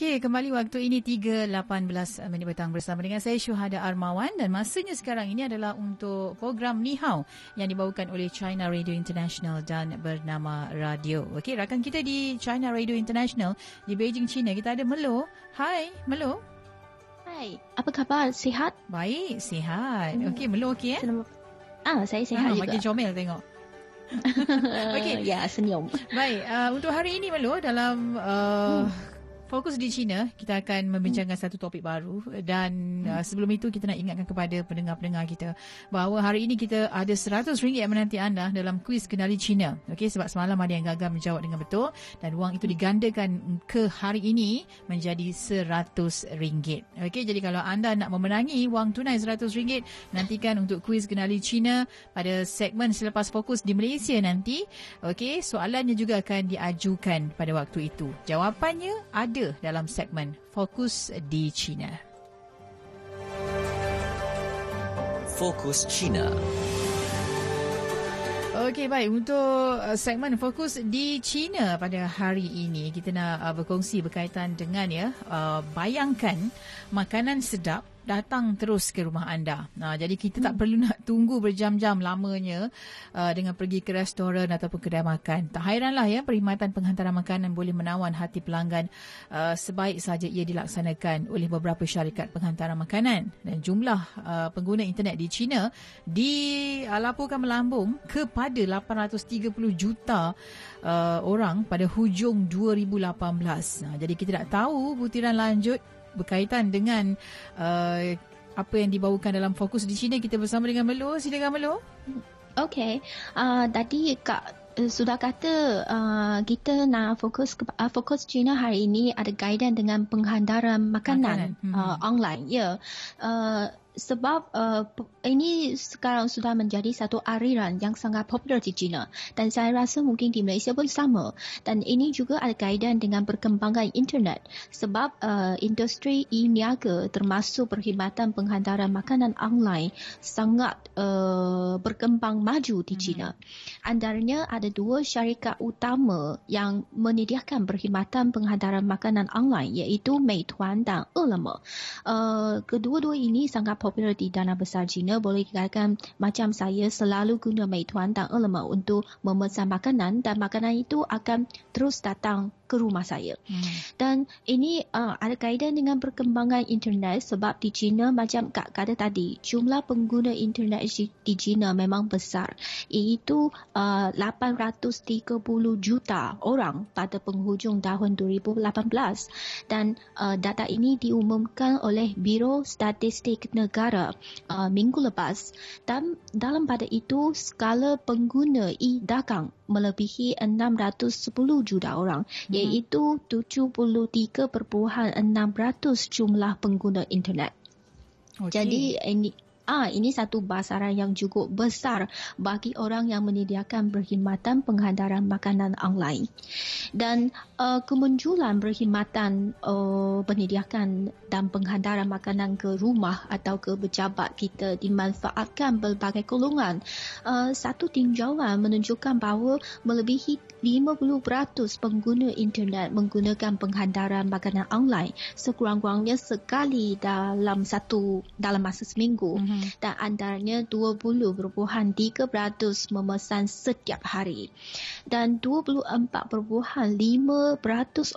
Okey, kembali waktu ini 3.18 minit petang bersama dengan saya Syuhada Armawan dan masanya sekarang ini adalah untuk program Ni Hao yang dibawakan oleh China Radio International dan bernama Radio. Okey, rakan kita di China Radio International di Beijing, China. Kita ada Melo. Hai, Melo. Hai, apa khabar? Sihat? Baik, sihat. Hmm. Okey, Melo okey eh? Ah, saya sihat ah, juga. Makin comel tengok. Okey. ya, senyum. Baik, uh, untuk hari ini Melo dalam uh, hmm Fokus di China, kita akan membincangkan hmm. satu topik baru dan hmm. uh, sebelum itu kita nak ingatkan kepada pendengar-pendengar kita bahawa hari ini kita ada RM100 yang menanti anda dalam kuis kenali China. Okey, sebab semalam ada yang gagal menjawab dengan betul dan wang itu digandakan ke hari ini menjadi RM100. Okey, jadi kalau anda nak memenangi wang tunai RM100, nantikan untuk kuis kenali China pada segmen selepas fokus di Malaysia nanti. Okey, soalannya juga akan diajukan pada waktu itu. Jawapannya ada ada dalam segmen Fokus di China. Fokus China. Okey baik untuk uh, segmen fokus di China pada hari ini kita nak uh, berkongsi berkaitan dengan ya uh, bayangkan makanan sedap datang terus ke rumah anda. Nah, jadi kita tak hmm. perlu nak tunggu berjam-jam lamanya uh, dengan pergi ke restoran ataupun kedai makan. Tak hairanlah ya perkhidmatan penghantaran makanan boleh menawan hati pelanggan uh, sebaik saja ia dilaksanakan oleh beberapa syarikat penghantaran makanan dan jumlah uh, pengguna internet di China dilaporkan melambung kepada 830 juta uh, orang pada hujung 2018. Nah, jadi kita nak tahu butiran lanjut berkaitan dengan uh, apa yang dibawakan dalam fokus di sini kita bersama dengan Melo silakan Melo okey uh, tadi kak uh, sudah kata uh, kita nak fokus uh, fokus China hari ini ada guidance dengan penghantaran makanan, makanan. Hmm. Uh, online ya yeah. uh, sebab uh, ini sekarang sudah menjadi satu aliran yang sangat popular di China dan saya rasa mungkin di Malaysia pun sama dan ini juga ada kaitan dengan perkembangan internet sebab uh, industri e-niaga termasuk perkhidmatan penghantaran makanan online sangat uh, berkembang maju di hmm. China. Antaranya ada dua syarikat utama yang menyediakan perkhidmatan penghantaran makanan online iaitu Meituan dan Ele.me. Uh, kedua-dua ini sangat popular di dana besar China boleh dikatakan macam saya selalu guna Meituan dan Ele.me untuk memesan makanan dan makanan itu akan terus datang ke rumah saya. Hmm. Dan ini uh, ada kaitan dengan perkembangan internet sebab di China macam Kak kata tadi, jumlah pengguna internet di China memang besar. Iaitu uh, 830 juta orang pada penghujung tahun 2018. Dan uh, data ini diumumkan oleh Biro Statistik Negara uh, minggu lepas. Dan dalam pada itu, skala pengguna e-dagang melebihi 610 juta orang hmm. iaitu 73.6% jumlah pengguna internet. Okay. Jadi ini Ah, ini satu basaran yang cukup besar bagi orang yang menyediakan perkhidmatan penghantaran makanan online. Dan uh, kemunculan perkhidmatan uh, penyediakan dan penghantaran makanan ke rumah atau ke pejabat kita dimanfaatkan berbagai golongan. Uh, satu tinjauan menunjukkan bahawa melebihi 50% pengguna internet menggunakan penghantaran makanan online sekurang-kurangnya sekali dalam satu dalam masa seminggu mm-hmm. Dan antaranya 20.3% memesan setiap hari dan 24.5%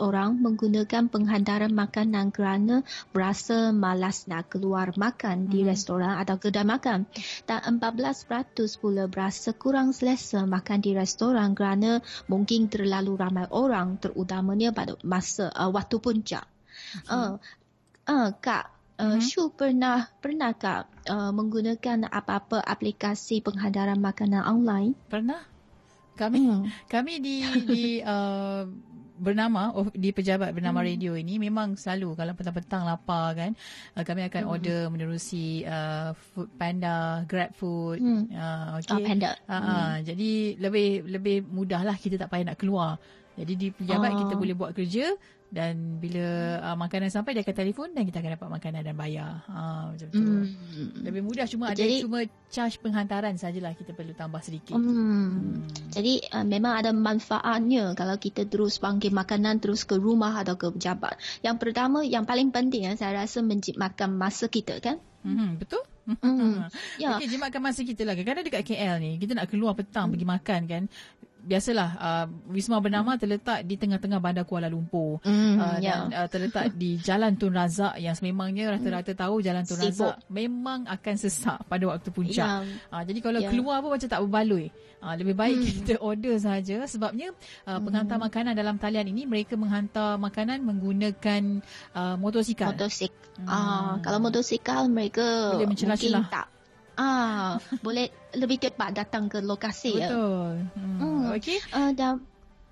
orang menggunakan penghantaran makanan kerana berasa malas nak keluar makan di mm-hmm. restoran atau kedai makan dan 14% pula berasa kurang selesa makan di restoran kerana mungkin terlalu ramai orang terutamanya pada masa uh, waktu puncak. Uh, uh, kak, uh, mm-hmm. Shu pernah pernah kak uh, menggunakan apa-apa aplikasi penghantaran makanan online? Pernah. Kami mm. kami di di uh, bernama oh, di pejabat bernama hmm. radio ini memang selalu kalau petang-petang lapar kan uh, kami akan hmm. order menerusi uh, food panda grab food hmm. uh, okay. oh, panda uh, hmm. uh, jadi lebih lebih mudahlah kita tak payah nak keluar Jadi di pejabat uh. kita boleh buat kerja dan bila uh, makanan sampai dia akan telefon dan kita akan dapat makanan dan bayar. Ha macam tu. Mm. Lebih mudah cuma Jadi, ada cuma charge penghantaran sajalah kita perlu tambah sedikit. Mm. Mm. Jadi uh, memang ada manfaatnya kalau kita terus panggil makanan terus ke rumah atau ke pejabat. Yang pertama yang paling penting uh, saya rasa menjimatkan masa kita kan? Mm, betul. Mm. ya. Okay, jimatkan masa kita lah. Kadang-kadang dekat KL ni, kita nak keluar petang mm. pergi makan kan biasalah uh, Wisma Bernama terletak di tengah-tengah bandar Kuala Lumpur mm, uh, yeah. dan uh, terletak di Jalan Tun Razak yang sememangnya rata-rata tahu Jalan Tun Razak memang akan sesak pada waktu puncak. Yeah. Uh, jadi kalau yeah. keluar pun macam tak berbaloi. Uh, lebih baik mm. kita order saja sebabnya uh, penghantar mm. makanan dalam talian ini mereka menghantar makanan menggunakan uh, motosikal. Motosikal. Mm. Uh, kalau motosikal mereka mungkin tak Ah, boleh lebih cepat datang ke lokasi Betul. ya. Betul. Hmm. hmm. Okey. Uh, dan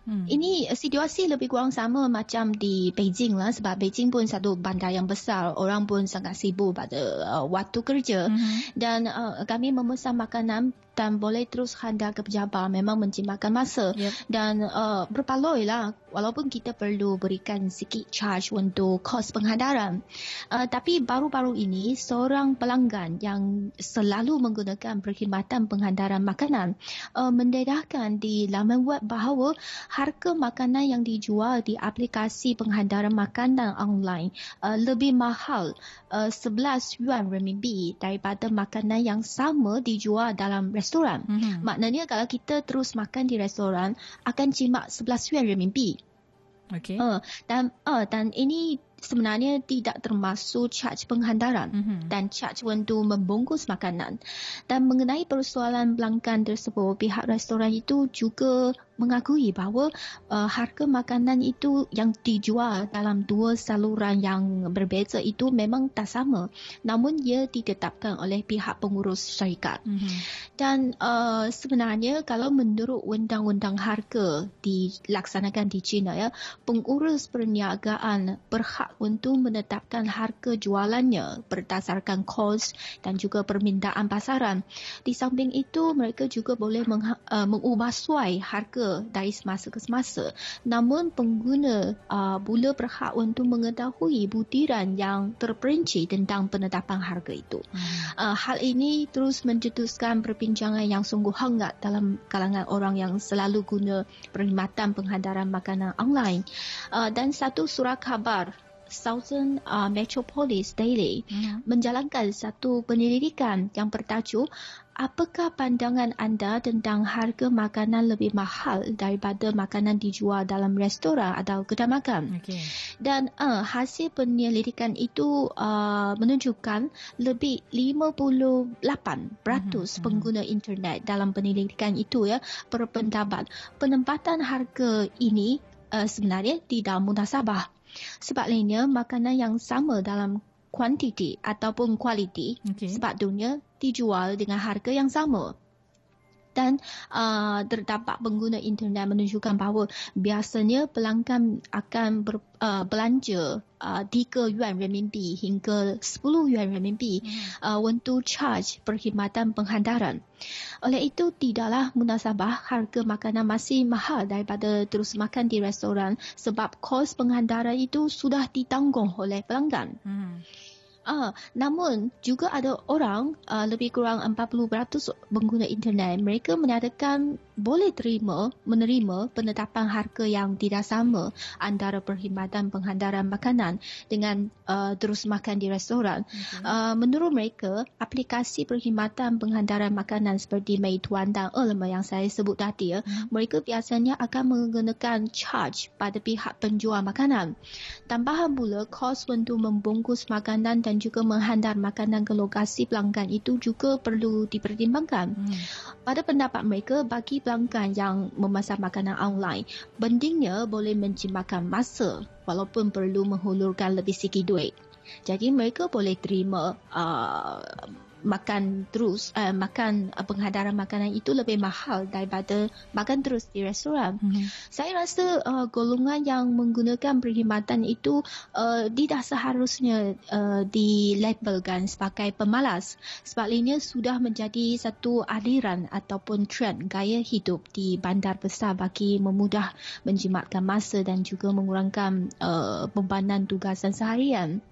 Hmm. Ini situasi lebih kurang sama macam di Beijing lah sebab Beijing pun satu bandar yang besar orang pun sangat sibuk pada uh, waktu kerja hmm. dan uh, kami memesan makanan dan boleh terus hantar ke pejabat memang menjimatkan masa yep. dan uh, berpaloi lah walaupun kita perlu berikan sikit charge untuk kos penghantaran uh, tapi baru-baru ini seorang pelanggan yang selalu menggunakan perkhidmatan penghantaran makanan uh, mendedahkan di laman web bahawa harga makanan yang dijual di aplikasi penghantaran makanan online uh, lebih mahal uh, 11 yuan renminbi daripada makanan yang sama dijual dalam restoran. Mm-hmm. Maknanya kalau kita terus makan di restoran akan jimat 11 yuan renminbi. Okay. Uh, dan uh, dan ini sebenarnya tidak termasuk charge penghantaran mm-hmm. dan charge untuk membungkus makanan. Dan mengenai persoalan pelanggan tersebut, pihak restoran itu juga mengakui bahawa uh, harga makanan itu yang dijual dalam dua saluran yang berbeza itu memang tak sama namun ia ditetapkan oleh pihak pengurus syarikat mm-hmm. dan uh, sebenarnya kalau menurut undang-undang harga dilaksanakan di China ya pengurus perniagaan berhak untuk menetapkan harga jualannya berdasarkan kos dan juga permintaan pasaran di samping itu mereka juga boleh meng- uh, mengubah suai harga dari semasa ke semasa. Namun pengguna uh, bula berhak untuk mengetahui butiran yang terperinci tentang penetapan harga itu. Uh, hal ini terus mencetuskan perbincangan yang sungguh hangat dalam kalangan orang yang selalu guna perkhidmatan penghantaran makanan online. Uh, dan satu surat khabar Southern uh, Metropolis Daily hmm. menjalankan satu penyelidikan yang bertajuk apakah pandangan anda tentang harga makanan lebih mahal daripada makanan dijual dalam restoran atau kedai makan? Okay. Dan uh, hasil penyelidikan itu uh, menunjukkan lebih 58% mm-hmm. pengguna internet dalam penyelidikan itu ya berpendapat penempatan harga ini uh, sebenarnya tidak munasabah. Sebab lainnya makanan yang sama dalam kuantiti ataupun kualiti okay. sepatutnya dijual dengan harga yang sama. Dan uh, terdapat pengguna internet menunjukkan bahawa biasanya pelanggan akan ber, uh, belanja uh, 3 yuan renminbi hingga 10 yuan renminbi hmm. uh, untuk charge perkhidmatan penghantaran. Oleh itu tidaklah munasabah harga makanan masih mahal daripada terus makan di restoran sebab kos penghantaran itu sudah ditanggung oleh pelanggan. Hmm. Ah, namun juga ada orang uh, lebih kurang 40% pengguna internet. Mereka menyatakan boleh terima menerima penetapan harga yang tidak sama antara perkhidmatan penghantaran makanan dengan uh, terus makan di restoran. Okay. Uh, menurut mereka, aplikasi perkhidmatan penghantaran makanan seperti Meituan dan Ele.me yang saya sebut tadi, ya, hmm. mereka biasanya akan menggunakan charge pada pihak penjual makanan. Tambahan pula, kos untuk membungkus makanan dan juga menghantar makanan ke lokasi pelanggan itu juga perlu dipertimbangkan. Hmm. Pada pendapat mereka, bagi pelanggan yang memasak makanan online, bendingnya boleh menjimatkan masa walaupun perlu menghulurkan lebih sikit duit. Jadi mereka boleh terima uh, makan terus uh, makan uh, penghadaran makanan itu lebih mahal daripada makan terus di restoran. Mm-hmm. Saya rasa uh, golongan yang menggunakan perkhidmatan itu uh, tidak seharusnya uh, dilabelkan sebagai pemalas sebab ini sudah menjadi satu aliran ataupun trend gaya hidup di bandar besar bagi memudah menjimatkan masa dan juga mengurangkan uh, bebanan tugasan seharian.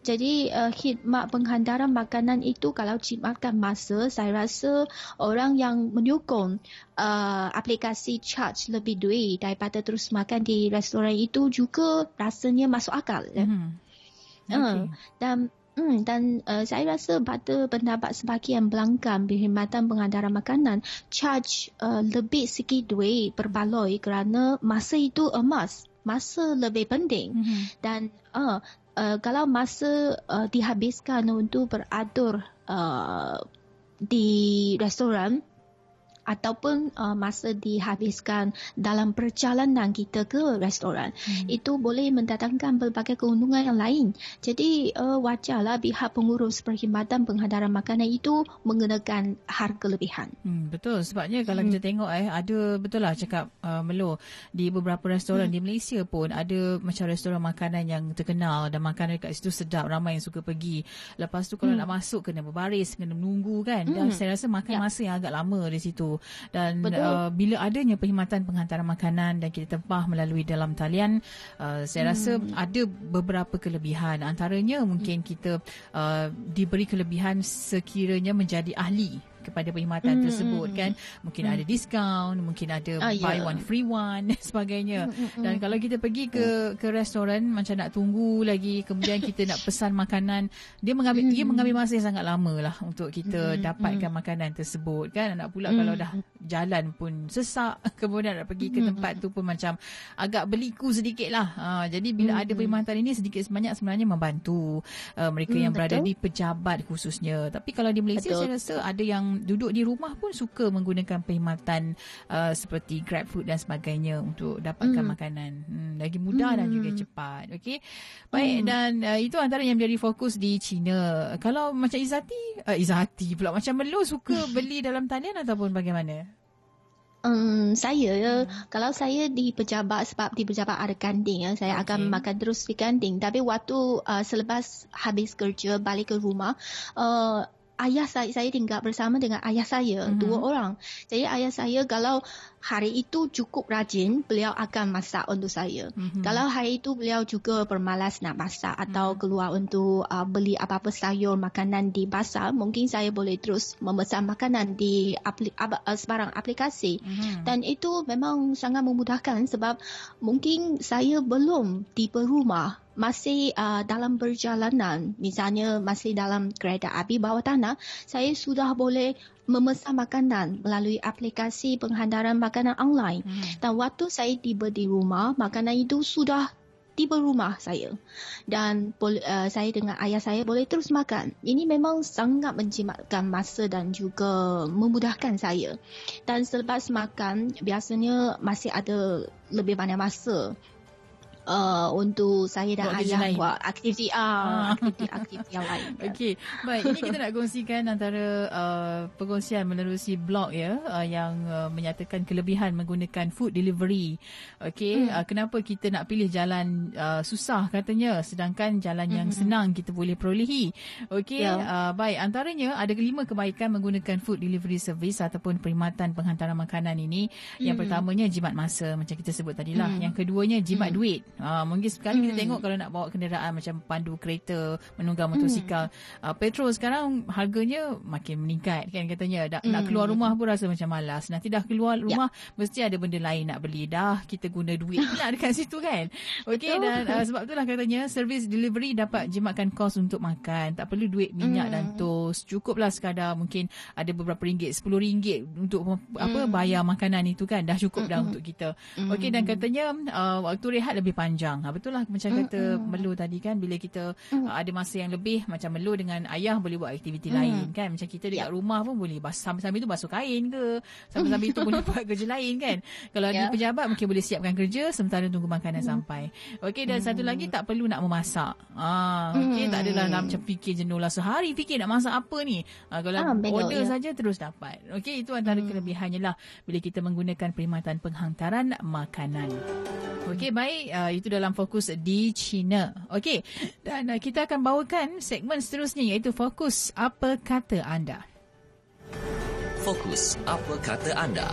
Jadi uh, khidmat penghantaran makanan itu kalau jimatkan masa, saya rasa orang yang menyokong uh, aplikasi charge lebih duit daripada terus makan di restoran itu juga rasanya masuk akal. Mm-hmm. Okay. Uh, dan Hmm, dan uh, saya rasa pada pendapat sebahagian pelanggan perkhidmatan pengantaran makanan charge uh, lebih sikit duit berbaloi kerana masa itu emas masa lebih penting mm-hmm. dan uh, uh, kalau masa uh, dihabiskan untuk beratur uh, di restoran ataupun uh, masa dihabiskan dalam perjalanan kita ke restoran hmm. itu boleh mendatangkan pelbagai keuntungan yang lain jadi uh, wajarlah pihak pengurus perkhidmatan penghadaran makanan itu mengenakan harga lebihan hmm, betul sebabnya kalau hmm. kita tengok eh ada betul lah cakap uh, Melo di beberapa restoran hmm. di Malaysia pun ada macam restoran makanan yang terkenal dan makanan dekat situ sedap ramai yang suka pergi lepas tu kalau hmm. nak masuk kena berbaris kena menunggu kan hmm. dan saya rasa makan ya. masa yang agak lama di situ dan uh, bila adanya perkhidmatan penghantaran makanan dan kita tempah melalui dalam talian uh, saya hmm. rasa ada beberapa kelebihan antaranya mungkin kita uh, diberi kelebihan sekiranya menjadi ahli kepada perkhidmatan mm, tersebut mm, kan mungkin mm. ada diskaun mungkin ada uh, buy yeah. one free one dan sebagainya mm, mm, dan kalau kita pergi ke mm. ke restoran macam nak tunggu lagi kemudian kita nak pesan makanan dia mengambil mm. dia mengambil masa yang sangat lama lah untuk kita mm, dapatkan mm. makanan tersebut kan nak pula mm. kalau dah jalan pun sesak kemudian nak pergi ke tempat mm. tu pun macam agak berliku sedikit lah uh, jadi bila mm. ada perkhidmatan ini sedikit sebanyak sebenarnya membantu uh, mereka mm, yang betul. berada di pejabat khususnya tapi kalau di Malaysia betul. saya rasa ada yang duduk di rumah pun suka menggunakan perkhidmatan uh, seperti grab food dan sebagainya untuk dapatkan mm. makanan. Hmm, lagi mudah mm. dan juga cepat. Okey. Baik mm. dan uh, itu antara yang menjadi fokus di China. Kalau macam Izati, uh, Izati pula macam Melo suka beli dalam talian ataupun bagaimana? Um, saya hmm. kalau saya di pejabat sebab di pejabat ada kanding ya saya okay. akan makan terus di kanding tapi waktu uh, selepas habis kerja balik ke rumah uh, ayah saya saya tinggal bersama dengan ayah saya mm-hmm. dua orang. Jadi ayah saya kalau hari itu cukup rajin, beliau akan masak untuk saya. Mm-hmm. Kalau hari itu beliau juga bermalas nak masak atau mm-hmm. keluar untuk uh, beli apa-apa sayur makanan di pasar, mungkin saya boleh terus memesan makanan di apli- ab- uh, sebarang aplikasi. Mm-hmm. Dan itu memang sangat memudahkan sebab mungkin saya belum tiba rumah masih uh, dalam perjalanan, misalnya masih dalam kereta api bawah tanah, saya sudah boleh memesan makanan melalui aplikasi penghantaran makanan online. Hmm. Dan waktu saya tiba di rumah, makanan itu sudah tiba rumah saya. Dan uh, saya dengan ayah saya boleh terus makan. Ini memang sangat menjimatkan masa dan juga memudahkan saya. Dan selepas makan, biasanya masih ada lebih banyak masa uh, untuk saya dan buat ayah buat aktiviti uh, aktiviti-aktiviti yang lain. Okey. Baik, ini kita nak kongsikan antara uh, perkongsian menerusi blog ya uh, yang uh, menyatakan kelebihan menggunakan food delivery. Okey, hmm. uh, kenapa kita nak pilih jalan uh, susah katanya sedangkan jalan yang hmm. senang kita boleh perolehi. Okey. Yeah. Uh, baik, antaranya ada lima kebaikan menggunakan food delivery service ataupun perkhidmatan penghantaran makanan ini. Yang hmm. pertamanya jimat masa macam kita sebut tadilah. Hmm. Yang keduanya jimat hmm. duit. Uh, mungkin sekali mm. kita hmm. tengok kalau nak bawa kenderaan macam pandu kereta, menunggang motosikal. Mm. Uh, petrol sekarang harganya makin meningkat kan katanya. Da, mm. Nak keluar hmm. rumah pun rasa macam malas. Nanti dah keluar ya. rumah yep. mesti ada benda lain nak beli. Dah kita guna duit pula dekat situ kan. Okey dan uh, sebab itulah katanya service delivery dapat jimatkan kos untuk makan. Tak perlu duit minyak mm. dan tos. Cukuplah sekadar mungkin ada beberapa ringgit, sepuluh ringgit untuk apa bayar makanan itu kan. Dah cukup dah mm. untuk kita. Mm. Okey dan katanya uh, waktu rehat lebih panjang. Ha, betul lah macam kata mm-hmm. Melu tadi kan bila kita mm. uh, ada masa yang lebih macam Melu dengan ayah boleh buat aktiviti mm. lain kan. Macam kita dekat yeah. rumah pun boleh sambil-sambil tu basuh kain ke. Sambil-sambil tu boleh buat kerja lain kan. Kalau yeah. ada pejabat mungkin boleh siapkan kerja sementara tunggu makanan mm. sampai. Okey dan mm. satu lagi tak perlu nak memasak. Ah, okey mm. tak adalah nak macam fikir jenuh lah sehari fikir nak masak apa ni. Uh, kalau ah, order ya. saja terus dapat. Okey itu antara mm. kelebihannya lah bila kita menggunakan perkhidmatan penghantaran makanan. Okey baik uh, itu dalam fokus di China. Okey dan uh, kita akan bawakan segmen seterusnya iaitu fokus apa kata anda. Fokus apa kata anda.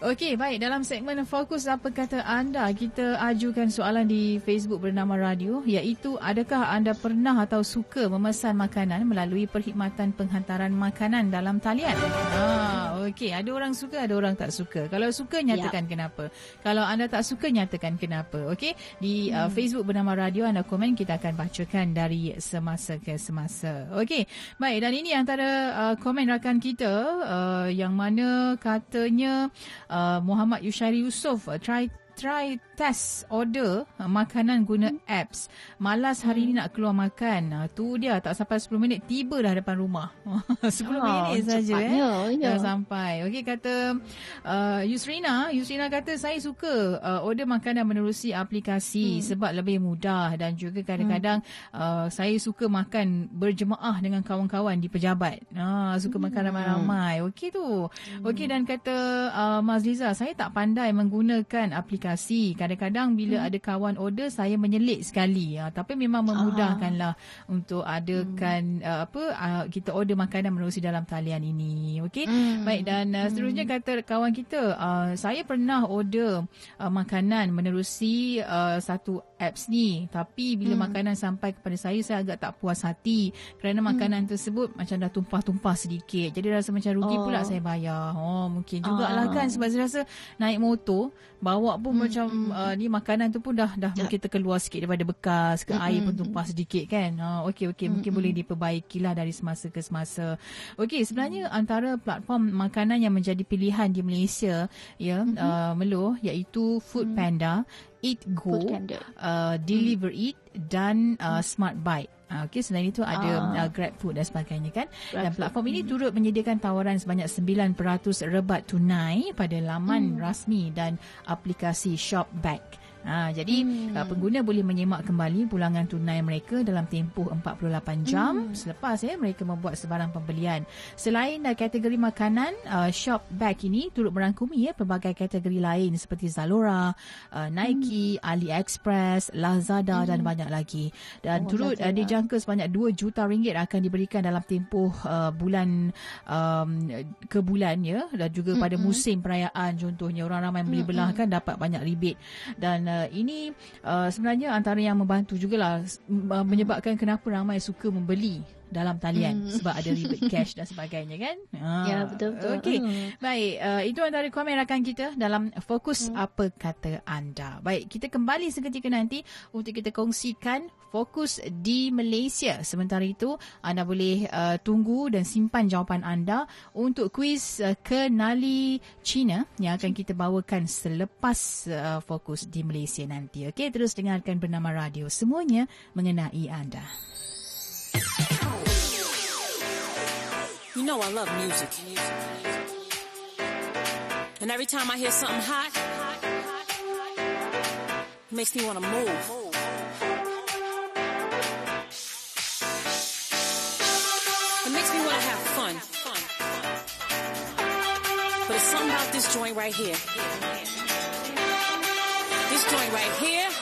Okey, baik. Dalam segmen Fokus Apa Kata Anda, kita ajukan soalan di Facebook bernama Radio, iaitu adakah anda pernah atau suka memesan makanan melalui perkhidmatan penghantaran makanan dalam talian? Ah, okey. Ada orang suka, ada orang tak suka. Kalau suka, nyatakan yep. kenapa. Kalau anda tak suka, nyatakan kenapa. Okey, di uh, hmm. uh, Facebook bernama Radio, anda komen, kita akan bacakan dari semasa ke semasa. Okey, baik. Dan ini antara uh, komen rakan kita uh, yang mana katanya uh, Muhammad Yushari Yusof uh, try try test order uh, makanan guna hmm. apps. Malas hari ni nak keluar makan. Uh, tu dia tak sampai 10 minit tiba dah depan rumah. 10 oh, minit saja eh. Ya. Dah sampai. Okey kata uh, Yusrina, Yusrina kata saya suka uh, order makanan menerusi aplikasi hmm. sebab lebih mudah dan juga kadang-kadang hmm. uh, saya suka makan berjemaah dengan kawan-kawan di pejabat. Uh, suka hmm. makan ramai-ramai. Okey tu. Hmm. Okey dan kata uh, Mazliza, saya tak pandai menggunakan aplikasi aplikasi. Kadang-kadang bila hmm. ada kawan order saya menyelit sekali. Uh, tapi memang memudahkanlah uh. untuk adakan hmm. uh, apa uh, kita order makanan menerusi dalam talian ini. Okey. Hmm. Baik dan uh, seterusnya hmm. kata kawan kita uh, saya pernah order uh, makanan menerusi uh, satu apps ni tapi bila hmm. makanan sampai kepada saya saya agak tak puas hati kerana makanan hmm. tersebut macam dah tumpah-tumpah sedikit. Jadi rasa macam rugi oh. pula saya bayar. Oh mungkin jugalah uh. kan sebab saya rasa naik motor bawa pun hmm. macam hmm. Uh, ni makanan tu pun dah dah ya. mungkin terkeluar sikit daripada bekas ke hmm. air pun tumpah sedikit kan. Uh, okey okey mungkin boleh diperbaikilah dari semasa ke semasa. Okey sebenarnya hmm. antara platform makanan yang menjadi pilihan di Malaysia ya hmm. uh, Meluh iaitu Food Panda, Eat Go, uh, Deliver hmm. Eat dan uh, Smart Bite. Uh, Okey, selain itu ada uh. Uh, Grab Food dan sebagainya kan. Grab dan platform food. ini hmm. turut menyediakan tawaran sebanyak 9% rebat tunai pada laman hmm. rasmi dan aplikasi Shopback. Ha, jadi hmm. uh, pengguna boleh menyemak kembali pulangan tunai mereka dalam tempoh 48 jam hmm. selepas ya mereka membuat sebarang pembelian. Selain uh, kategori makanan, uh, shop bag ini turut merangkumi ya pelbagai kategori lain seperti Zalora, uh, Nike, hmm. AliExpress, Lazada hmm. dan banyak lagi. Dan oh, turut uh, dijangka sebanyak 2 juta ringgit akan diberikan dalam tempoh uh, bulan um, ke bulan ya dan juga hmm. pada musim perayaan contohnya orang ramai beli belah kan dapat banyak rebate dan uh, ini uh, sebenarnya antara yang membantu jugalah uh, menyebabkan kenapa ramai suka membeli dalam talian hmm. sebab ada rebate cash dan sebagainya kan. Ya betul betul. Okey. Hmm. Baik, uh, itu antara komen rakan kita dalam fokus hmm. apa kata anda. Baik, kita kembali seketika nanti untuk kita kongsikan fokus di Malaysia. Sementara itu, anda boleh uh, tunggu dan simpan jawapan anda untuk kuis uh, kenali China yang akan kita bawakan selepas uh, fokus di Malaysia nanti. Okey, terus dengarkan bernama radio semuanya mengenai anda. You know I love music. And every time I hear something hot, it makes me want to move. It makes me want to have fun. But it's something about this joint right here. This joint right here.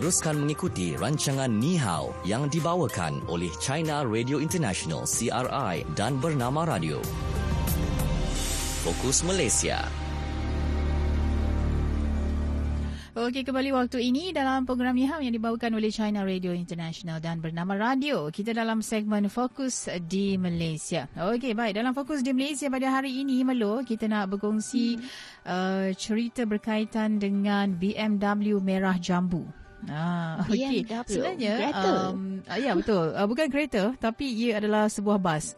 Teruskan mengikuti rancangan Ni Hao yang dibawakan oleh China Radio International CRI dan Bernama Radio. Fokus Malaysia. Okey, kembali waktu ini dalam program Niham yang dibawakan oleh China Radio International dan bernama Radio. Kita dalam segmen Fokus di Malaysia. Okey, baik. Dalam Fokus di Malaysia pada hari ini, Melo, kita nak berkongsi hmm. uh, cerita berkaitan dengan BMW Merah Jambu. Ah, okay. Sebenarnya, um, ya betul. Uh, bukan kereta, tapi ia adalah sebuah bas.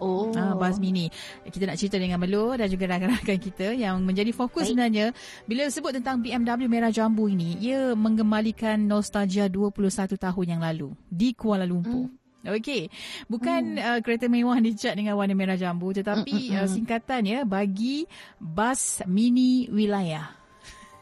Oh. Uh, bas mini. Kita nak cerita dengan Melo dan juga rakan-rakan kita yang menjadi fokus Baik. sebenarnya bila sebut tentang BMW Merah Jambu ini, ia mengembalikan nostalgia 21 tahun yang lalu di Kuala Lumpur. Hmm. Okey, bukan hmm. uh, kereta mewah dicat dengan warna merah jambu tetapi hmm, hmm, uh, singkatannya bagi bas mini wilayah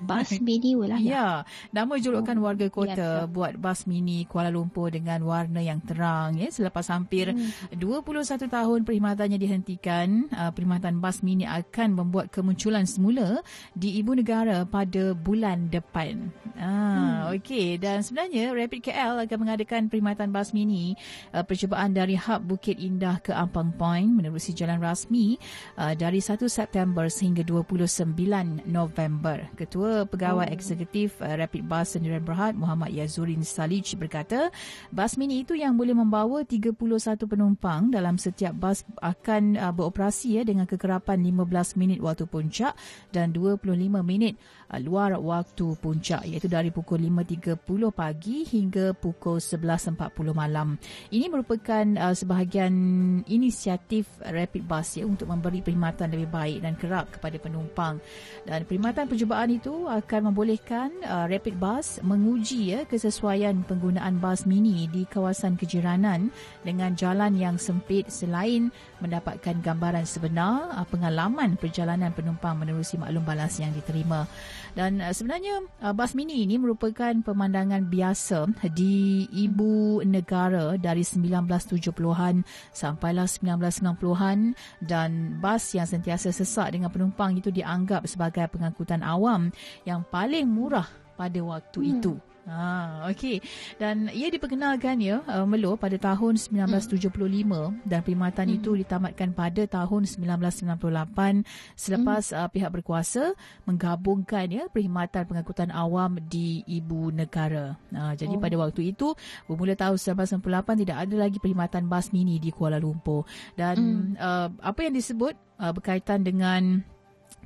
bas mini wilayah. Ya, nama julukan oh, warga kota ya, buat bas mini Kuala Lumpur dengan warna yang terang ya selepas hampir hmm. 21 tahun perkhidmatannya dihentikan, uh, perkhidmatan bas mini akan membuat kemunculan semula di ibu negara pada bulan depan. Ah, hmm. okey dan sebenarnya Rapid KL akan mengadakan perkhidmatan bas mini uh, percubaan dari hub Bukit Indah ke Ampang Point menerusi jalan rasmi uh, dari 1 September sehingga 29 November. Ketua Ketua Pegawai oh. Eksekutif uh, Rapid Bus Sendirian Berhad Muhammad Yazurin Salij berkata, bas mini itu yang boleh membawa 31 penumpang dalam setiap bas akan uh, beroperasi ya dengan kekerapan 15 minit waktu puncak dan 25 minit uh, luar waktu puncak iaitu dari pukul 5.30 pagi hingga pukul 11.40 malam. Ini merupakan uh, sebahagian inisiatif Rapid Bus ya untuk memberi perkhidmatan lebih baik dan kerap kepada penumpang. Dan perkhidmatan percubaan itu akan membolehkan uh, Rapid Bus menguji ya kesesuaian penggunaan bas mini di kawasan kejiranan dengan jalan yang sempit selain mendapatkan gambaran sebenar uh, pengalaman perjalanan penumpang menerusi maklum balas yang diterima. Dan uh, sebenarnya uh, bas mini ini merupakan pemandangan biasa di ibu negara dari 1970-an sampailah 1990-an dan bas yang sentiasa sesak dengan penumpang itu dianggap sebagai pengangkutan awam yang paling murah pada waktu hmm. itu. Ha, okey. Dan ia diperkenalkan ya uh, Melo pada tahun 1975 hmm. dan perkhidmatan hmm. itu ditamatkan pada tahun 1998 selepas hmm. uh, pihak berkuasa menggabungkan ya perkhidmatan pengangkutan awam di ibu negara. Ha, jadi oh. pada waktu itu bermula tahun 1998 tidak ada lagi perkhidmatan bas mini di Kuala Lumpur dan hmm. uh, apa yang disebut uh, berkaitan dengan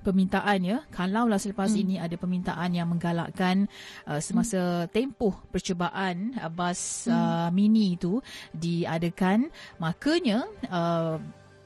permintaan ya kalaulah selepas hmm. ini ada permintaan yang menggalakkan uh, semasa hmm. tempoh percubaan uh, bas hmm. uh, mini itu diadakan makanya uh,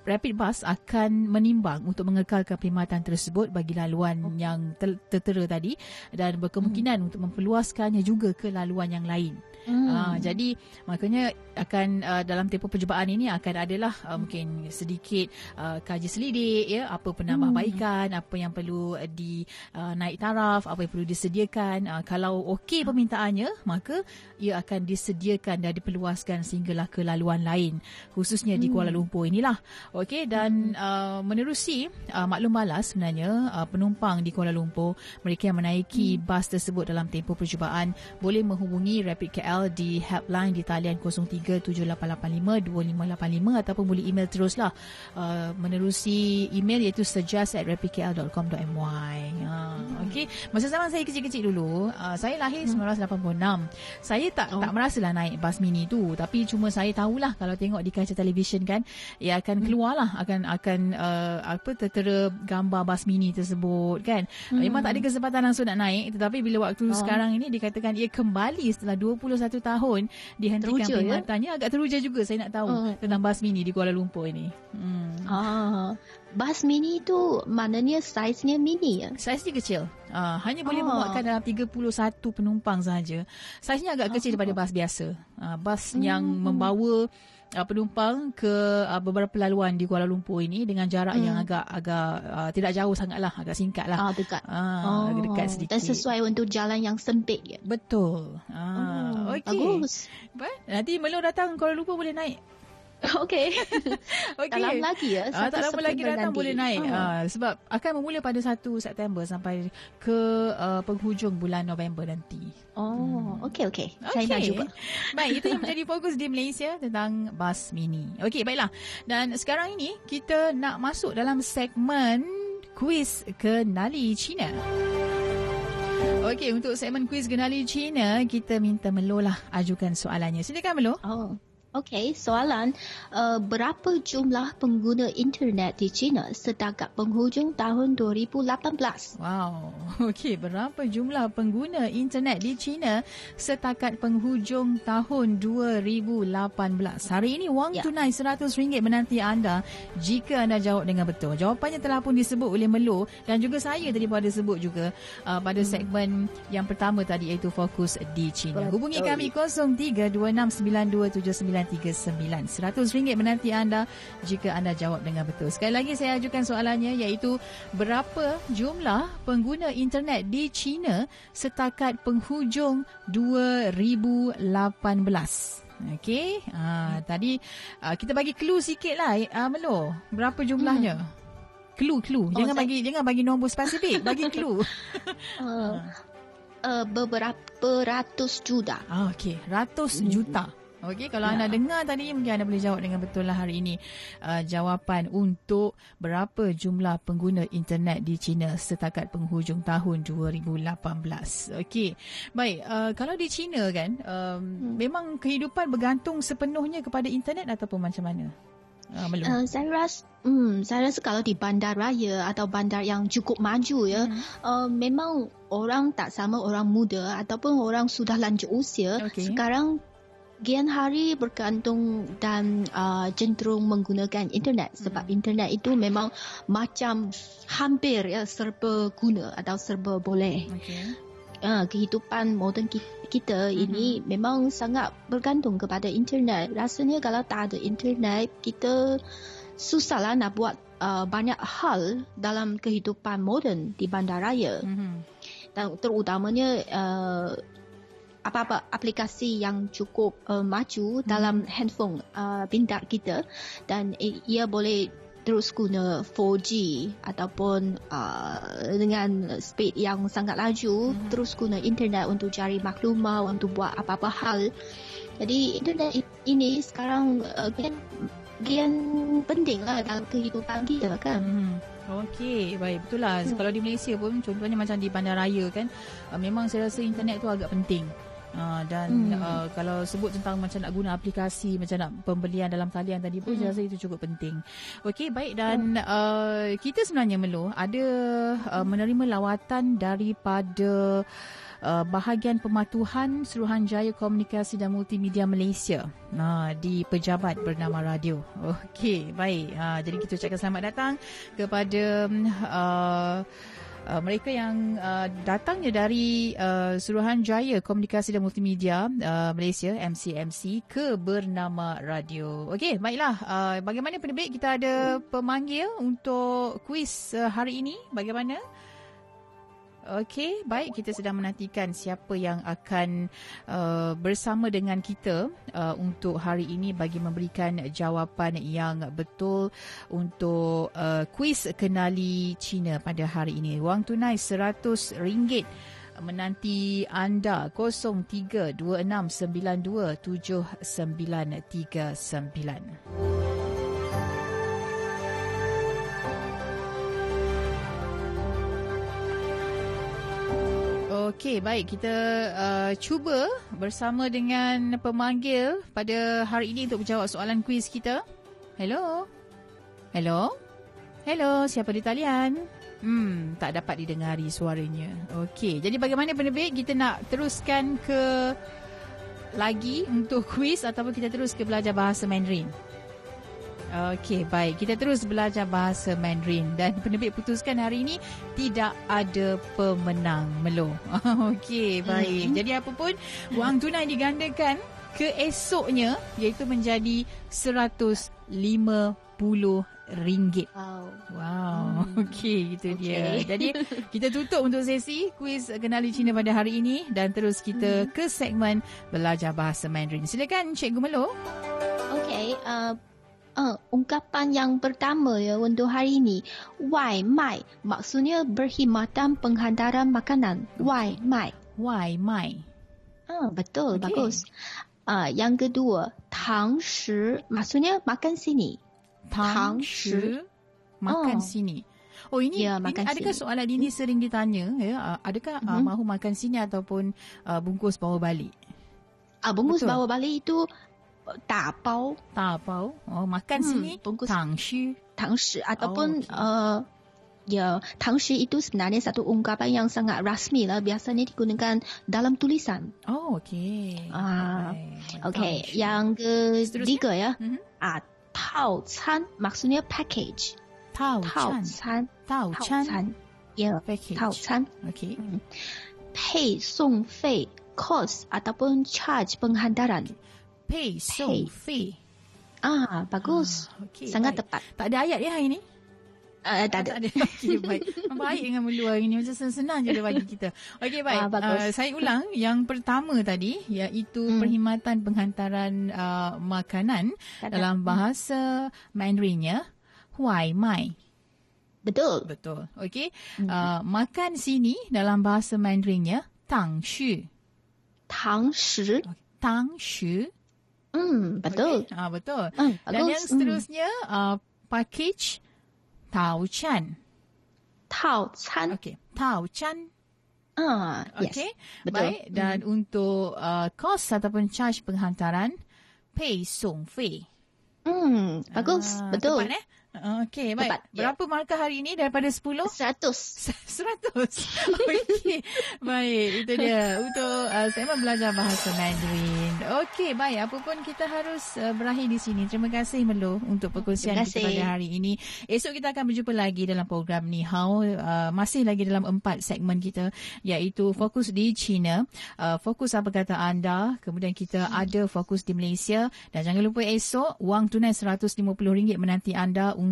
Rapid Bus akan menimbang untuk mengekalkan perkhidmatan tersebut bagi laluan oh. yang tertera tadi dan berkemungkinan hmm. untuk memperluaskannya juga ke laluan yang lain. Hmm. Uh, jadi makanya akan uh, dalam tempoh percubaan ini akan adalah uh, mungkin sedikit uh, kaji selidik ya apa penambahbaikan hmm. apa yang perlu uh, di uh, naik taraf apa yang perlu disediakan uh, kalau okey permintaannya maka ia akan disediakan dan diperluaskan sehinggalah ke laluan lain khususnya hmm. di Kuala Lumpur inilah okey dan hmm. uh, menerusi uh, maklum balas sebenarnya uh, penumpang di Kuala Lumpur mereka yang menaiki hmm. bas tersebut dalam tempoh percubaan boleh menghubungi Rapid KL KL di helpline di talian 0378852585 ataupun boleh email teruslah uh, menerusi email iaitu suggest at rapidkl.com.my uh, okay. masa zaman saya kecil-kecil dulu uh, saya lahir hmm. 1986 saya tak oh. tak merasalah naik bas mini tu tapi cuma saya tahulah kalau tengok di kaca televisyen kan ia akan hmm. keluarlah akan akan uh, apa tertera gambar bas mini tersebut kan hmm. memang tak ada kesempatan langsung nak naik tetapi bila waktu oh. sekarang ini dikatakan ia kembali setelah 21 satu tahun dihentikan teruja, perkhidmatannya ya? agak teruja juga saya nak tahu uh. tentang bas mini di Kuala Lumpur ini. Hmm. Ah, bas mini tu maknanya saiznya mini ya? Saiznya kecil. Uh, hanya boleh oh. memuatkan dalam 31 penumpang sahaja. Saiznya agak kecil daripada bas biasa. Uh, bas hmm. yang membawa uh, penumpang ke uh, beberapa laluan di Kuala Lumpur ini dengan jarak hmm. yang agak agak uh, tidak jauh sangatlah, agak singkat lah. Ah, dekat. Ah, oh. dekat sedikit. Dan sesuai untuk jalan yang sempit ya. Betul. Ah, oh, okay. Bagus. Nanti Melo datang Kuala Lumpur boleh naik Okey. Okey. Tak lama lagi ya. Ah, tak lama lagi datang nanti. boleh naik. Ah. Ah, sebab akan bermula pada 1 September sampai ke uh, penghujung bulan November nanti. Oh, okey okey. Saya nak cuba. Baik, itu yang menjadi fokus di Malaysia tentang bas mini. Okey, baiklah. Dan sekarang ini kita nak masuk dalam segmen kuis kenali China. Okey, untuk segmen kuis kenali China, kita minta Melo lah ajukan soalannya. Silakan Melo. Oh. Okey, soalan uh, berapa jumlah pengguna internet di China setakat penghujung tahun 2018? Wow. Okey, berapa jumlah pengguna internet di China setakat penghujung tahun 2018? Hari ini wang Ya. tunai RM100 menanti anda jika anda jawab dengan betul. Jawapannya telah pun disebut oleh Melo dan juga saya tadi pun ada sebut juga uh, pada Hmm. segmen yang pertama tadi iaitu fokus di China. Betul. Hubungi kami 0326927939. RM100 menanti anda jika anda jawab dengan betul. Sekali lagi saya ajukan soalannya iaitu berapa jumlah pengguna internet di China setakat penghujung 2018? Okey, ah, tadi ah, kita bagi clue sikit lah ah, Melo. Berapa jumlahnya? Clue, clue. Jangan saya- bagi jangan bagi nombor spesifik, bagi clue. Uh, uh, beberapa ratus juta. Ah, okey, ratus Hmm. juta. Okey, kalau anda dengar tadi mungkin anda boleh jawab dengan betul lah hari ini. Uh, jawapan untuk berapa jumlah pengguna internet di China setakat penghujung tahun 2018. Okey. Baik, uh, kalau di China kan, um, memang kehidupan bergantung sepenuhnya kepada internet ataupun macam mana? Uh, belum. Uh, saya rasa, hmm, saya rasa kalau di bandar raya atau bandar yang cukup maju ya, Hmm. uh, memang orang tak sama orang muda ataupun orang sudah lanjut usia. Okey. Sekarang gian hari bergantung dan uh, cenderung menggunakan internet sebab internet itu memang macam hampir ya serba guna atau serba boleh. Okey. uh, kehidupan moden ki- kita ini memang sangat bergantung kepada internet. Rasanya kalau tak ada internet, kita susahlah nak buat uh, banyak hal dalam kehidupan moden di bandaraya. Mhm. Dan terutamanya uh, apa-apa aplikasi yang cukup uh, maju dalam handphone uh, pintar kita dan ia boleh terus guna 4G ataupun uh, dengan speed yang sangat laju Mhm. terus guna internet untuk cari maklumat untuk buat apa-apa hal jadi internet ini sekarang uh, gian penting lah dalam kehidupan kita kan Hmm. Okey, baik betul lah. Hmm. Kalau di Malaysia pun contohnya macam di bandaraya kan, uh, memang saya rasa internet tu agak penting. Uh, dan Hmm. uh, kalau sebut tentang macam nak guna aplikasi macam nak pembelian dalam talian tadi pun saya Hmm. rasa itu cukup penting. Okey baik dan uh, kita sebenarnya Melo ada uh, menerima lawatan daripada uh, bahagian pematuhan Suruhanjaya Komunikasi dan Multimedia Malaysia uh, di pejabat bernama radio. Okey, baik. Uh, jadi kita ucapkan selamat datang kepada uh, Uh, mereka yang uh, datangnya dari uh, Suruhanjaya Komunikasi dan Multimedia uh, Malaysia MCMC ke bernama radio. Okey, baiklah. Uh, bagaimana penerbit kita ada pemanggil untuk kuis uh, hari ini? Bagaimana? Okey, baik kita sedang menantikan siapa yang akan uh, bersama dengan kita uh, untuk hari ini bagi memberikan jawapan yang betul untuk uh, kuis kenali Cina pada hari ini. Wang tunai RM100 menanti anda 0326927939. Okey, baik kita uh, cuba bersama dengan pemanggil pada hari ini untuk menjawab soalan kuis kita. Hello. Hello. Hello, siapa di talian? Hmm, tak dapat didengari suaranya. Okey, jadi bagaimana penerbit? Kita nak teruskan ke lagi untuk kuis ataupun kita terus ke belajar bahasa Mandarin? Okey, baik. Kita terus belajar bahasa Mandarin dan penerbit putuskan hari ini tidak ada pemenang Melo. Okey, baik. Jadi apa pun wang tunai digandakan keesoknya iaitu menjadi RM150. ringgit. wow Wow, okey itu dia. Okey. Jadi kita tutup untuk sesi kuis kenali Cina pada hari ini dan terus kita ke segmen belajar bahasa Mandarin. Silakan Cikgu Melo. Okey, uh, uh, ungkapan yang pertama ya untuk hari ini, wai mai maksudnya berkhidmatan penghantaran makanan. Wai mai. Why my? Ah, betul, Okey. bagus. Ah, yang kedua, tang shi maksudnya makan sini. Tang shi makan Oh. sini. Oh ini, Ya, ini makan adakah sini. soalan ini sering ditanya ya? Ah, Adakah uh, Mhm. mahu makan sini ataupun uh, bungkus bawa balik? Ah, bungkus Betul. bawa balik itu uh, 打包，打包哦，makan sini、嗯、bungkus tang shi tang shi ataupun、oh, okay. uh, Ya, tangshi itu sebenarnya satu ungkapan yang sangat rasmi lah. Biasanya digunakan dalam tulisan. Oh, okey. Ah, okey. Okay. Yang ketiga ya. Mm-hmm. Ah, tao chan maksudnya package. Tao chan. Tao chan. Ya, tao chan. Okey. Pay song fei cost ataupun charge penghantaran. Okay. Pay so fee. Ah, bagus. Ah, okey, Sangat baik. tepat. Tak ada ayat ya hari ni? Uh, tak ada. Tak ada. Okey, baik. Baik dengan melu hari ni. Macam senang je dia bagi kita. Okey, baik. Ah. Uh, saya ulang. Yang pertama tadi, iaitu Hmm. perkhidmatan penghantaran uh, makanan Kadang- dalam bahasa Mandarinnya, Huai Mai. Betul. Betul. Okey. Hmm. Uh, makan sini dalam bahasa Mandarinnya, Tang Shu. Tang shi. Tang Shu. Hmm, betul. Okey. Ah, betul. Hmm, Dan bagus. yang seterusnya, uh, package Tao Chan. Tao can. Okey. Tao Chan. Ah, yes. Okey. betul. Baik. Dan untuk uh, kos ataupun charge penghantaran, pay song fee. Hmm, bagus. Ah, betul. Tepat eh? Okey, baik. Tepat, ya. Berapa markah hari ini daripada 10? Seratus. Seratus. Okey. Baik, itu dia. Untuk uh, segmen belajar bahasa Mandarin. Okey, baik. Apa pun kita harus uh, berakhir di sini. Terima kasih Melo untuk perkongsian kita pada hari ini. Esok kita akan berjumpa lagi dalam program Ni Hao. Uh, masih lagi dalam empat segmen kita iaitu fokus di China, uh, fokus apa kata anda, kemudian kita ada fokus di Malaysia dan jangan lupa esok wang tunai RM150 menanti anda untuk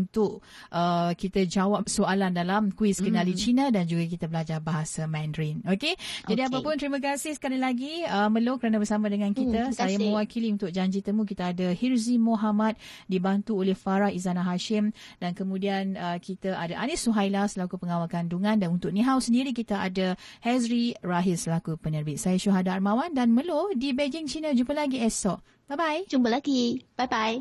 uh, kita jawab soalan dalam kuis kenali China dan juga kita belajar bahasa Mandarin. Okey. Jadi Okey. apa pun terima kasih sekali lagi uh, Melo kerana bersama dengan kita. terima Saya mewakili untuk janji temu kita ada Hirzi Muhammad dibantu oleh Farah Izana Hashim dan kemudian uh, kita ada Anis Suhaila selaku pengawal kandungan dan untuk Nihau sendiri kita ada Hazri Rahil selaku penerbit. Saya Syuhada Armawan dan Melo di Beijing China jumpa lagi esok. Bye bye. Jumpa lagi. Bye-bye.